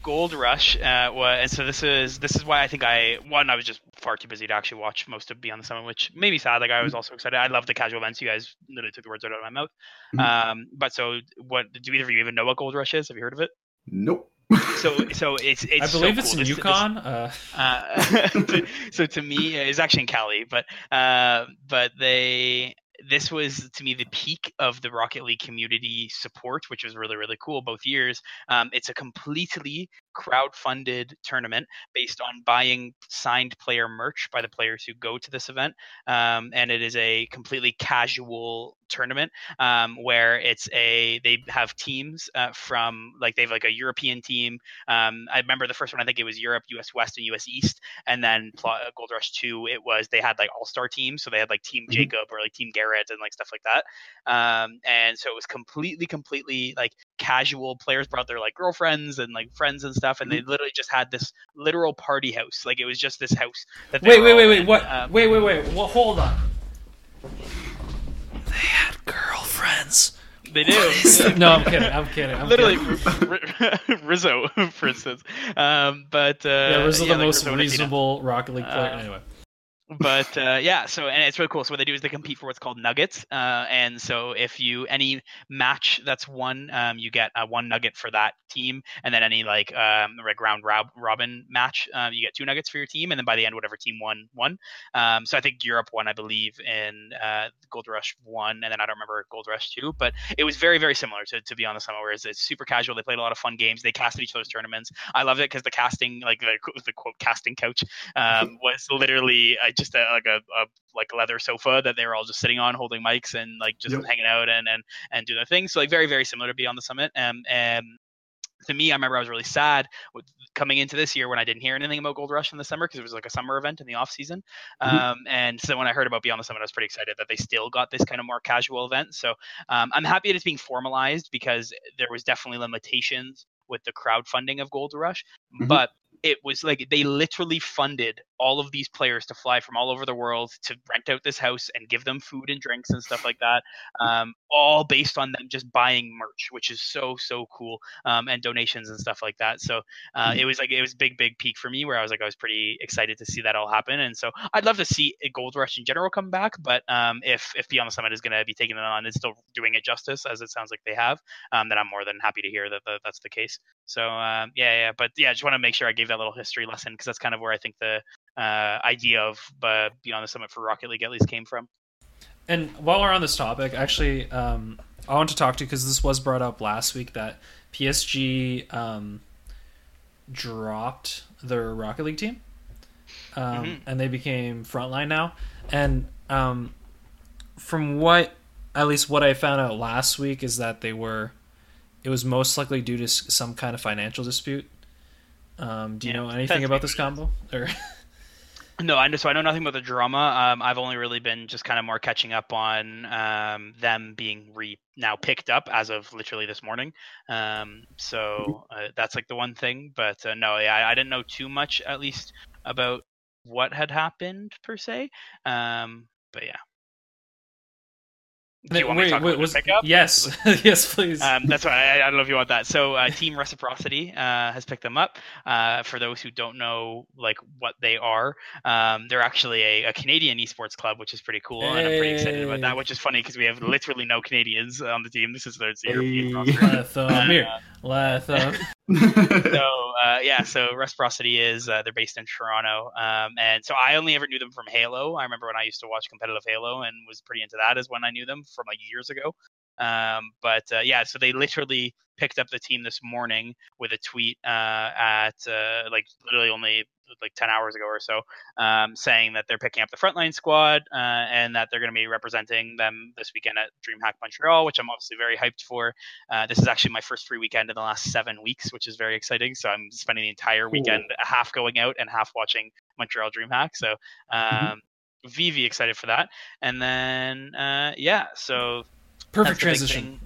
Gold Rush, uh, was, and so this is this is why I think I one I was just far too busy to actually watch most of Beyond the Summit, which made me sad. Like I was also excited. I love the casual events. You guys literally took the words right out of my mouth. Mhm. Um, but so what? Do either of you even know what Gold Rush is? Have you heard of it? Nope. So [laughs] so it's it's I so believe it's cool. in This- this- Yukon. uh, uh, [laughs] so to me, it's actually in Cali, but uh, but they this was to me the peak of the Rocket League community support, which was really really cool both years. Um, it's a completely crowd-funded tournament based on buying signed player merch by the players who go to this event, um, and it is a completely casual tournament um, where it's a they have teams uh, from like they have like a European team. Um, I remember the first one I think it was Europe, U.S. West, and U.S. East, and then Gold Rush Two it was they had like all star teams, so they had like Team mm-hmm. Jacob or like Team Garrett and like stuff like that. Um, and so it was completely, completely like casual. Players brought their like girlfriends and like friends and stuff, and they mm-hmm. literally just had this literal party house. Like it was just this house. That wait, wait, wait, wait, in. what? Um, wait, wait, wait. Well, hold on. They had girlfriends. They do. no, I'm kidding. I'm kidding. I'm Literally, kidding. [laughs] Rizzo, [laughs] for instance. Um, but uh, yeah, Rizzo yeah, the most reasonable Rocket League player. Uh, anyway but uh, yeah, so and it's really cool. So what they do is they compete for what's called nuggets, uh, and so if you any match that's won, um, you get uh, one nugget for that team, and then any like um, like round rob- robin match, um, you get two nuggets for your team, and then by the end, whatever team won won. Um, so I think Europe won, I believe, in uh, Gold Rush one, and then I don't remember Gold Rush two, but it was very very similar to to Beyond the Summit, whereas it's super casual. They played a lot of fun games. They casted each other's tournaments. I love it because the casting, like the, the quote casting couch, um, [laughs] was literally just a, like a, a like leather sofa that they were all just sitting on, holding mics and like just yep. hanging out and and and do their thing. So like very very similar to Beyond the Summit. Um, and to me, I remember I was really sad with coming into this year when I didn't hear anything about Gold Rush in the summer because it was like a summer event in the off season. Mm-hmm. Um, and so when I heard about Beyond the Summit, I was pretty excited that they still got this kind of more casual event. So um, I'm happy that it's being formalized because there was definitely limitations with the crowdfunding of Gold Rush, mm-hmm. but it was like they literally funded all of these players to fly from all over the world to rent out this house and give them food and drinks and stuff like that um, all based on them just buying merch which is so so cool um, and donations and stuff like that. So uh, mm-hmm. it was like it was big big peak for me where i was like i was pretty excited to see that all happen. And so i'd love to see a gold rush in general come back but um, if if beyond the summit is going to be taking it on and still doing it justice as it sounds like they have um, then i'm more than happy to hear that the, that's the case. So um, yeah yeah but yeah i just want to make sure i gave that little history lesson because that's kind of where i think the uh, idea of uh, Beyond the Summit for Rocket League at least came from. And while we're on this topic, actually, um, I want to talk to you because this was brought up last week that PSG um, dropped their Rocket League team, um, mm-hmm. and they became frontline now. And um, from what, at least what I found out last week, is that they were, it was most likely due to some kind of financial dispute. Um, do you yeah, know anything about this combo? Or [laughs] No, I know. So I know nothing about the drama. Um, I've only really been just kind of more catching up on um, them being re now picked up as of literally this morning. Um, so uh, that's like the one thing. But uh, no, yeah, I, I, didn't know too much at least about what had happened per se. Um, but yeah. Do you want wait, me to talk wait, about was, pickup? Yes, [laughs] yes, please. Um, that's why I, I, don't know if you want that. So, uh, Team Reciprocity uh, has picked them up. Uh, for those who don't know, like what they are, um, they're actually a, a, Canadian esports club, which is pretty cool, hey. and I'm pretty excited about that. Which is funny because we have literally no Canadians on the team. This is their European roster. here. Latham. [laughs] so uh, yeah, so Reciprocity is uh, they're based in Toronto, um, and so I only ever knew them from Halo. I remember when I used to watch competitive Halo and was pretty into that. Is when I knew them from like years ago. Um, but uh, yeah, so they literally picked up the team this morning with a tweet uh, at uh, like literally only like 10 hours ago or so, um, saying that they're picking up the frontline squad uh, and that they're going to be representing them this weekend at DreamHack Montreal, which I'm obviously very hyped for. Uh, this is actually my first free weekend in the last seven weeks, which is very exciting. So I'm spending the entire weekend Ooh. half going out and half watching Montreal DreamHack. So mm-hmm. um, mm-hmm. VV excited for that. And then, uh, yeah, so perfect transition.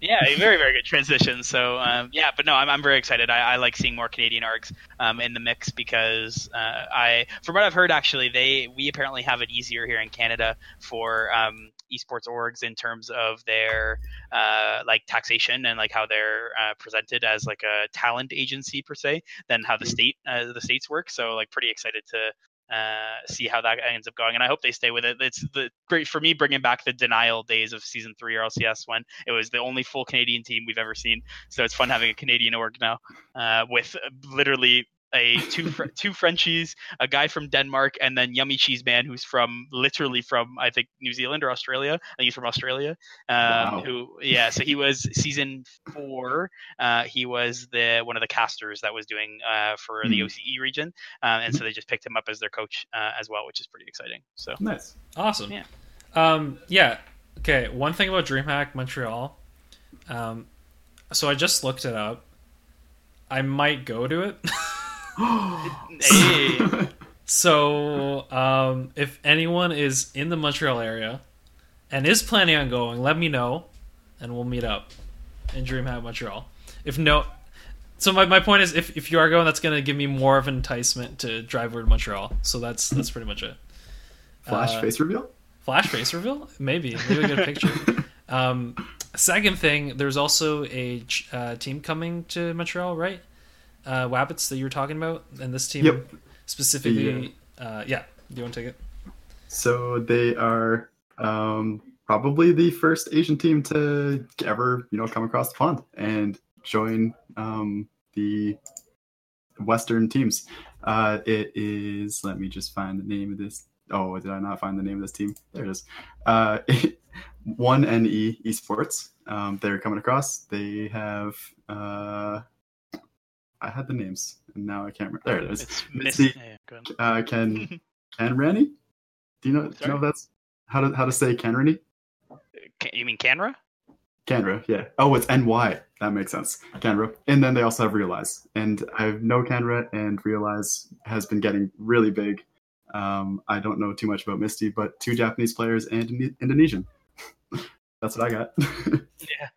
yeah, very very good transition. So um, yeah, but no, I'm, I'm very excited. I, I like seeing more Canadian orgs um, in the mix because uh, I, from what I've heard, actually they we apparently have it easier here in Canada for um, esports orgs in terms of their uh, like taxation and like how they're uh, presented as like a talent agency per se than how the mm-hmm. state uh, the states work. So like pretty excited to uh, see how that ends up going. And I hope they stay with it. It's the great for me bringing back the denial days of season three RLCS when it was the only full Canadian team we've ever seen. So it's fun having a Canadian org now uh, with literally a two fr- two Frenchies, a guy from Denmark, and then Yummy Cheese Man, who's from literally from I think New Zealand or Australia. I think he's from Australia. Um, Wow. Who yeah, so he was season four. Uh, he was the one of the casters that was doing uh, for the Hmm. OCE region, um, and so they just picked him up as their coach uh, as well, which is pretty exciting. So Nice. Awesome. Yeah. Um, yeah. Okay. One thing about DreamHack Montreal. Um, so I just looked it up. I might go to it. [laughs] Hey. [laughs] so um, if anyone is in the Montreal area and is planning on going, let me know, and we'll meet up in DreamHack Montreal. If no, so my, my point is, if, if you are going, that's going to give me more of an enticement to drive over to Montreal. So that's that's pretty much it. Flash Uh, face reveal. Flash face reveal? Maybe. Maybe a good picture. [laughs] Um, second thing, there's also a uh, team coming to Montreal, right? Uh, Wabbits that you were talking about, and this team Yep. specifically. Uh, yeah. Do you want to take it? So they are um, probably the first Asian team to ever, you know, come across the pond and join um, the Western teams. Uh, it is. Let me just find the name of this. Oh, did I not find the name of this team? There it is. Uh, [laughs] One NE Esports. Um, they're coming across. They have. Uh, I had the names, and now I can't remember. There it is. it's Misty. Yeah. Uh, Ken [laughs] Ken Rennie? Do you know? Do you know if that's how to how to say Ken Rennie? You mean Canra? Canra, yeah. Oh, it's NY. That makes sense. Canra. And then they also have Realize. And I know Canra and Realize has been getting really big. Um, I don't know too much about Misty, but two Japanese players and Indo- Indonesian. [laughs] That's what I got. [laughs] Yeah.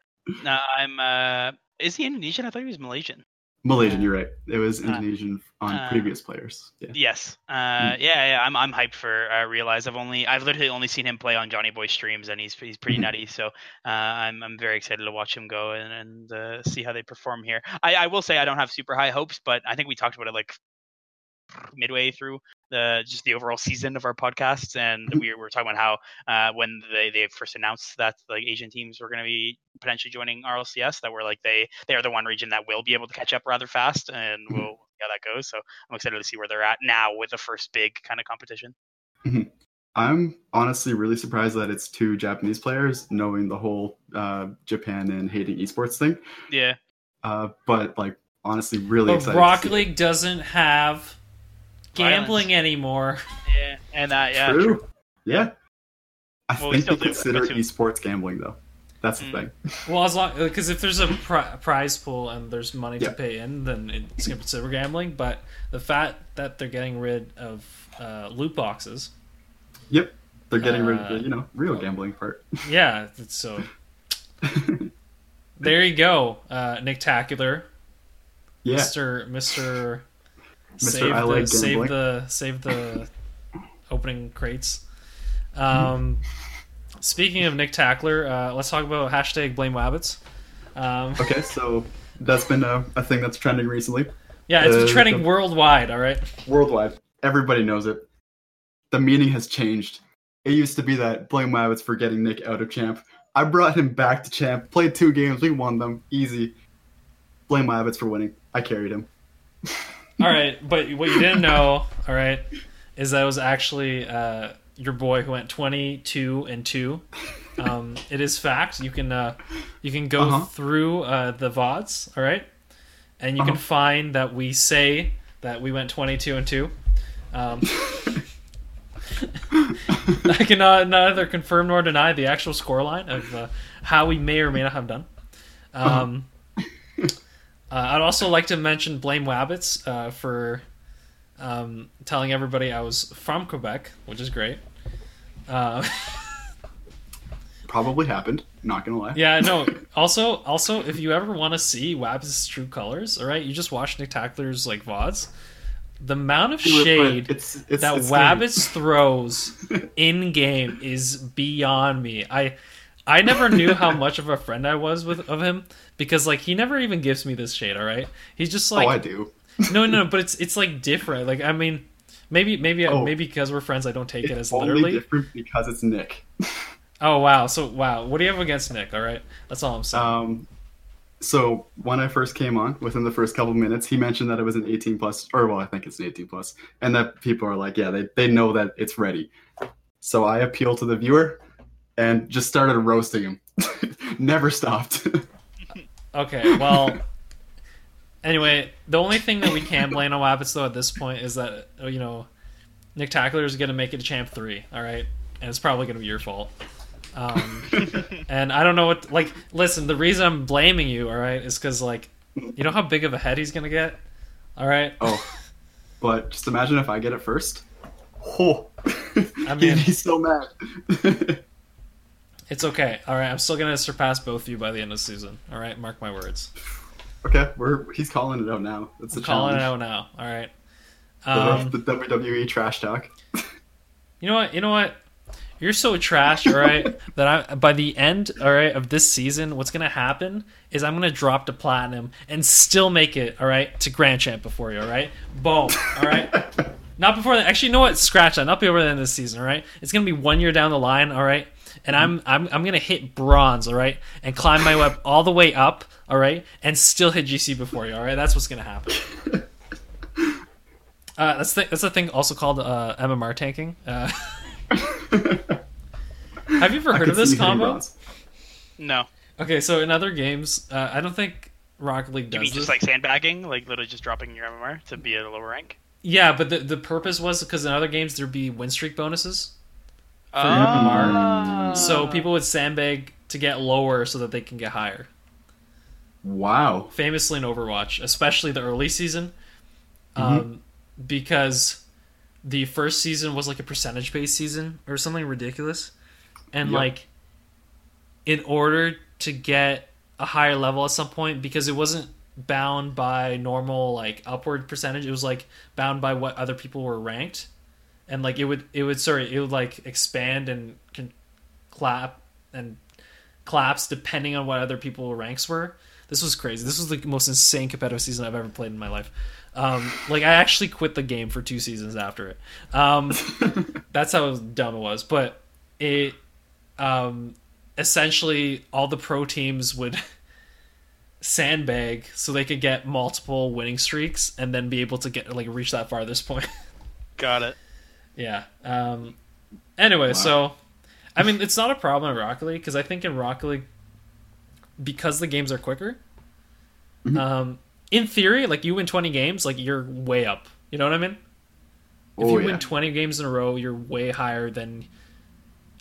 No, I'm. uh Is he Indonesian? I thought he was Malaysian. Malaysian, you're right. It was Uh, Indonesian on uh, previous players. Yeah. Yes. Uh, yeah, yeah. I'm I'm hyped for uh, Realize. I've only I've literally only seen him play on JohnnyBoi streams, and he's he's pretty Mhm. nutty. So uh, I'm I'm very excited to watch him go and, and uh, see how they perform here. I, I will say I don't have super high hopes, but I think we talked about it like midway through the just the overall season of our podcasts, and Mhm. we were talking about how uh, when they, they first announced that like Asian teams were going to be potentially joining RLCS, that were like they they are the one region that will be able to catch up rather fast, and Mhm. we'll see how that goes. So I'm excited to see where they're at now with the first big kind of competition. I'm honestly really surprised that it's two Japanese players, knowing the whole uh, Japan and hating esports thing. Yeah, Uh, but like honestly, really But excited. to Rock. League doesn't have gambling anymore. yeah, and that yeah, true. true. Yeah. I Well, we think still they do, consider but esports gambling though. That's the Mm. thing. Well, as long because if there's a pri- prize pool and there's money Yeah. to pay in, then it's going to consider gambling. But the fact that they're getting rid of uh, loot boxes, Yep. They're getting rid of Uh, the, you know, real gambling part. [laughs] yeah. it's So [laughs] there you go, uh, Nick Tacular, yeah. Mister Mister. Mr. Save I the like save the save the [laughs] opening crates. Um, speaking of Nick Tackler, uh, let's talk about hashtag blame Wabbits. Um, [laughs] Okay, so that's been a, a thing that's trending recently. yeah, it's been Uh, trending the- worldwide. All right. Worldwide. Everybody knows it. The meaning has changed. It used to be that blame Wabbits for getting Nick out of champ. I brought him back to champ, played two games, we won them. Easy. Blame Wabbits for winning. I carried him. [laughs] All right, but what you didn't know, all right, is that it was actually uh, your boy who went twenty-two and two. Um, it is fact. You can uh, you can go Uh-huh. through uh, the vods, all right, and you can Uh-huh. find that we say that we went twenty-two and two. Um, [laughs] I cannot neither confirm nor deny the actual scoreline of uh, how we may or may not have done. Um, uh, I'd also like to mention Blame Wabbits uh, for um, telling everybody I was from Quebec, which is great. Uh, [laughs] Probably happened. Not gonna lie. yeah, no. [laughs] Also, also, if you ever want to see Wabbits' true colors, all right, you just watch Nick Tackler's like vods. The amount of shade it's, it's, that it's Wabbits throws [laughs] in game is beyond me. I I never knew how much of a friend I was with of him because like he never even gives me this shade. All right, he's just like oh, I do. no, no, but it's it's like different. Like I mean, maybe maybe Oh. maybe because we're friends, I don't take it It's as only literally. different because it's Nick. [laughs] Oh wow, so wow, what do you have against Nick? All right, that's all I'm saying. Um, so when I first came on, within the first couple minutes, he mentioned that it was an 18 plus, or well, I think it's an 18 plus, and that people are like, yeah, they, they know that it's ready. So I appeal to the viewer and just started roasting him. [laughs] Never stopped. [laughs] Okay, well. Anyway, the only thing that we can blame on Wabbits though at this point is that you know Nick Tackler is going to make it a champ three. All right, and it's probably going to be your fault. Um, [laughs] and I don't know what like. Listen, the reason I'm blaming you, all right, is because like you know how big of a head he's going to get. All right. oh, but just imagine if I get it first. Oh, [laughs] I mean- he's so mad. [laughs] It's okay. All right, I'm still going to surpass both of you by the end of the season. All right, mark my words. Okay, we're he's calling it out now. A I'm calling it out now. All right. The, Um, the WWE trash talk. You know what? You know what? You're so trash, all right, [laughs] that I by the end, all right, of this season, what's gonna happen is I'm gonna drop to platinum and still make it, all right, to grand champ before you, all right. Boom, all right. [laughs] Not before that. Actually, you know what? Scratch that. Not before the end of the season, all right. It's gonna be one year down the line, all right. And I'm I'm I'm gonna hit bronze, all right, and climb my web all the way up, all right, and still hit GC before you, all right. That's what's gonna happen. [laughs] Uh, that's the, that's a thing also called uh, MMR tanking. Uh, [laughs] have you ever heard of this see you hitting combo? No. Okay, so in other games, uh, I don't think Rocket League does You mean this. just like sandbagging, like literally just dropping your MMR to be at a lower rank? yeah, but the the purpose was because in other games there'd be win streak bonuses, Ah. so people would sandbag to get lower so that they can get higher. Wow. Famously in Overwatch, especially the early season, Mm-hmm. um, because the first season was like a percentage based season or something ridiculous, and Yep. like in order to get a higher level at some point because it wasn't bound by normal like upward percentage it was like bound by what other people were ranked and like it would it would sorry it would like expand and can clap and claps depending on what other people ranks were this was crazy this was the most insane competitive season i've ever played in my life um like i actually quit the game for two seasons after it um [laughs] that's how dumb it was but it um essentially all the pro teams would [laughs] sandbag so they could get multiple winning streaks and then be able to get like reach that farthest point. [laughs] Got it. Yeah. Um anyway, Wow. so I mean it's not a problem in Rocket League because I think in Rocket League because the games are quicker, Mhm. um in theory, like you win twenty games, like you're way up. You know what I mean? If Oh, you yeah. win 20 games in a row, you're way higher than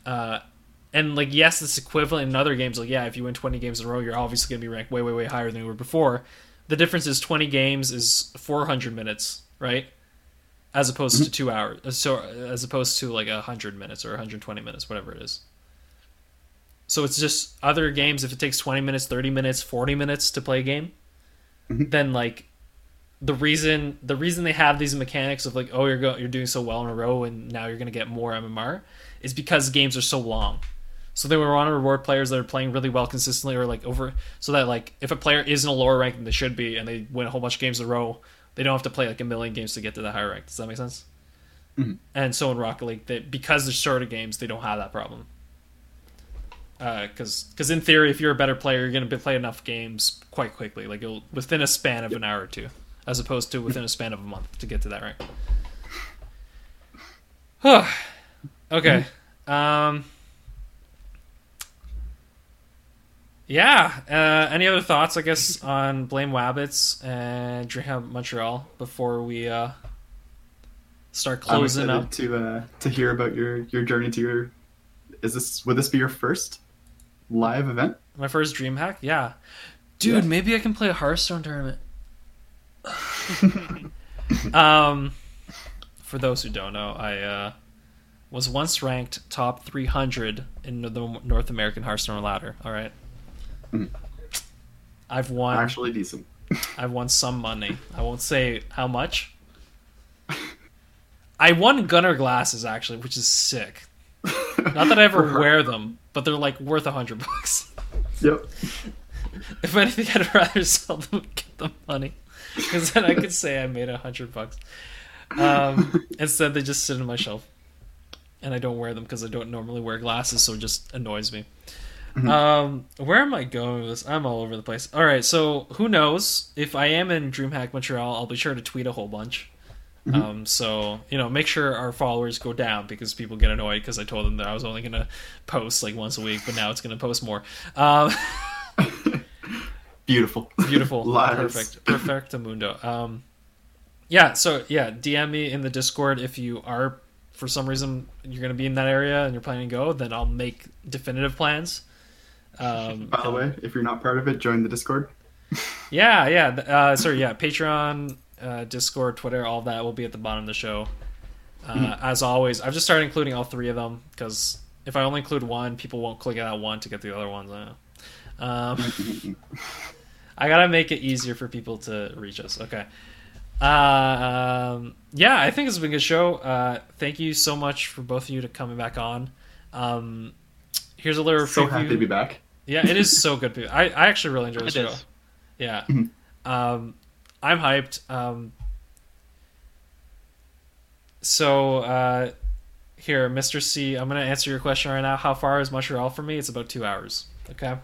uh and like yes, it's equivalent in other games like yeah, if you win 20 games in a row, you're obviously going to be ranked way way way higher than you were before. The difference is 20 games is 400 minutes, right? As opposed to 2 hours. uh, So as opposed to like 100 minutes or 120 minutes, whatever it is. So it's just other games if it takes 20 minutes, 30 minutes, 40 minutes to play a game, Mhm. then like the reason the reason they have these mechanics of like oh you're go- you're doing so well in a row and now you're going to get more MMR is because games are so long. So they want to reward players that are playing really well consistently or like over so that like if a player is in a lower rank than they should be and they win a whole bunch of games in a row, they don't have to play like a million games to get to the higher rank. Does that make sense? Mhm. And so in Rocket League, they, because they're shorter games, they don't have that problem. Because because in theory, if you're a better player, you're going to play enough games quite quickly, like it'll, within a span of an hour or two, as opposed to within a span of a month to get to that rank. [sighs] [sighs] okay. Um, yeah. Uh, any other thoughts, I guess, on Blame Wabbits and Dreamhack Montreal before we uh, start I'm closing excited up? to uh, to hear about your your journey to your. Is this would this be your first live event? My first DreamHack? Yeah. Dude, Yeah. maybe I can play a Hearthstone tournament. [laughs] um, for those who don't know, I uh, was once ranked top 300 in the North American Hearthstone ladder. All right. Mhm. I've won. Actually, decent. [laughs] I've won some money. I won't say how much. I won Gunner glasses actually, which is sick. Not that I ever [laughs] wear them, but they're like worth a hundred bucks. [laughs] Yep. If anything, I'd rather sell them and get the money, because then I could say I made a hundred bucks. Um, instead, they just sit on my shelf, and I don't wear them because I don't normally wear glasses, so it just annoys me. Um, where am I going with this? I'm all over the place. All right, so who knows if I am in DreamHack Montreal? I'll be sure to tweet a whole bunch. Um, so you know, make sure our followers go down because people get annoyed because I told them that I was only gonna post like once a week, but now it's gonna post more. Um, Beautiful. [laughs] beautiful, [laughs] perfect, perfect, mundo. Um, yeah. So yeah, DM me in the Discord if you are for some reason you're gonna be in that area and you're planning to go. Then I'll make definitive plans. Um, [laughs] By the way, if you're not part of it, join the Discord. [laughs] Yeah, yeah. Uh, sorry, yeah. Patreon, uh, Discord, Twitter, all that will be at the bottom of the show. Uh, As always, I've just started including all three of them because if I only include one, people won't click on that one to get the other ones. I. Um, [laughs] I gotta make it easier for people to reach us. Okay. Uh, um, yeah, I think it's been a good show. Uh, thank you so much for both of you to coming back on. Um, here's a little So preview. happy to be back. Yeah, it is so good. I, I actually really enjoy the It show. is. Yeah. Mhm. Um, I'm hyped. Um, so, uh, here, Mr. C, I'm going to answer your question right now. How far is Montreal from me? It's about two hours. Okay.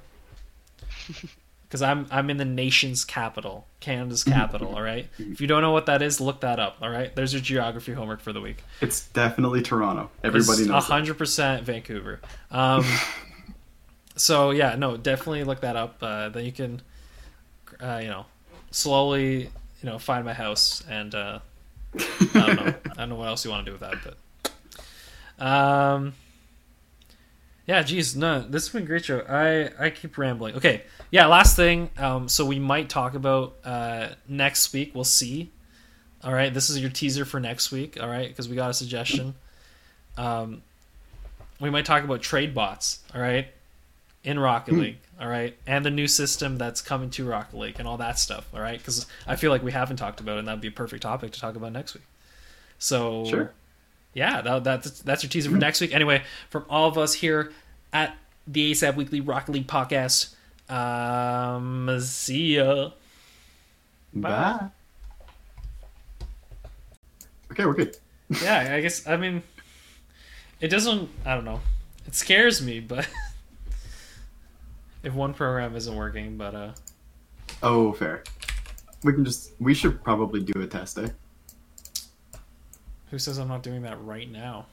[laughs] Because I'm I'm in the nation's capital, Canada's capital. All right. If you don't know what that is, look that up. All right. There's your geography homework for the week. It's definitely Toronto. Everybody knows. it. hundred percent Vancouver. Um, [laughs] so yeah, no, definitely look that up. Uh, then you can, uh, you know, slowly, you know, find my house, and uh, I don't know, [laughs] I don't know what else you want to do with that, but, um, yeah, geez, no, this has been a great show. I I keep rambling. Okay, yeah, last thing. Um, so we might talk about uh next week. We'll see. All right, this is your teaser for next week. All right, because we got a suggestion. Um, we might talk about trade bots. All right, in Rocket Hmm. League. All right, and the new system that's coming to Rocket League and all that stuff. All right, because I feel like we haven't talked about it, and that'd be a perfect topic to talk about next week. So Sure. yeah, that, that's that's your teaser for next week. Anyway, from all of us here at the ASAP Weekly Rocket League podcast. Um, see ya. Bye. Okay, we're good. Yeah, I guess I mean, it doesn't. I don't know. It scares me, but [laughs] if one program isn't working, but uh, Oh, fair. We can just. We should probably do a test, eh? who says I'm not doing that right now?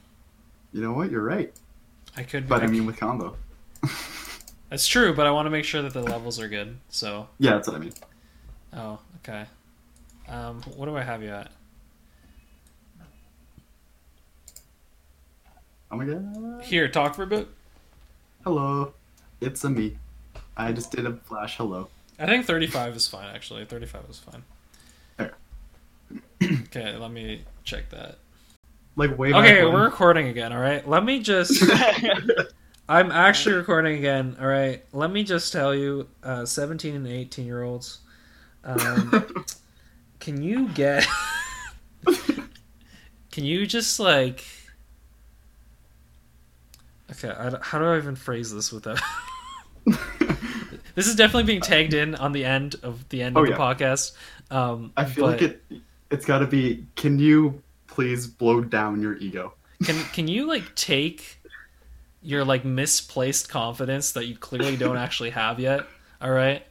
You know what? You're right. I could. But I I- mean, with combo. [laughs] that's true, but I want to make sure that the levels are good. So, Yeah, that's what I mean. oh, okay. Um, what do I have you at? Oh my god. Here, talk for a bit. Hello. It's a me. I just did a flash hello. I think 35 is fine, actually. 35 is fine. Fair. [clears throat] okay, let me check that. Like way Okay, when. we're recording again, alright? Let me just. [laughs] I'm actually recording again, alright? Let me just tell you, uh, 17 and 18 year olds, um, [laughs] can you get. [laughs] can you just, like. Okay, I, how do I even phrase this without. This is definitely being tagged in on the end of the end Oh, of the yeah. podcast. Um, I feel like it. It's got to be. Can you please blow down your ego? Can can you like take your like misplaced confidence that you clearly don't [laughs] actually have yet? All right,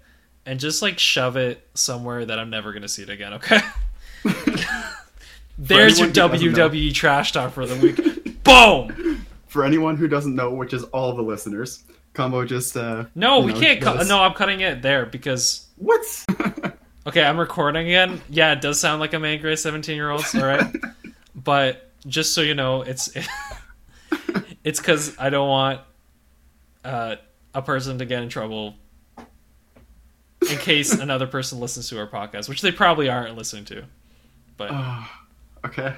and just like shove it somewhere that I'm never gonna see it again. Okay. [laughs] There's your. WWE trash talk for the week. Boom. [laughs] For anyone who doesn't know, which is all the listeners, combo just. uh No, we know, can't. Cu- no, I'm cutting it there because What? [laughs] okay, I'm recording again. Yeah, it does sound like I'm angry at 17 year olds. All right, [laughs] but just so you know, it's [laughs] it's because I don't want uh, a person to get in trouble in case another person listens to our podcast, which they probably aren't listening to. But Ah, okay.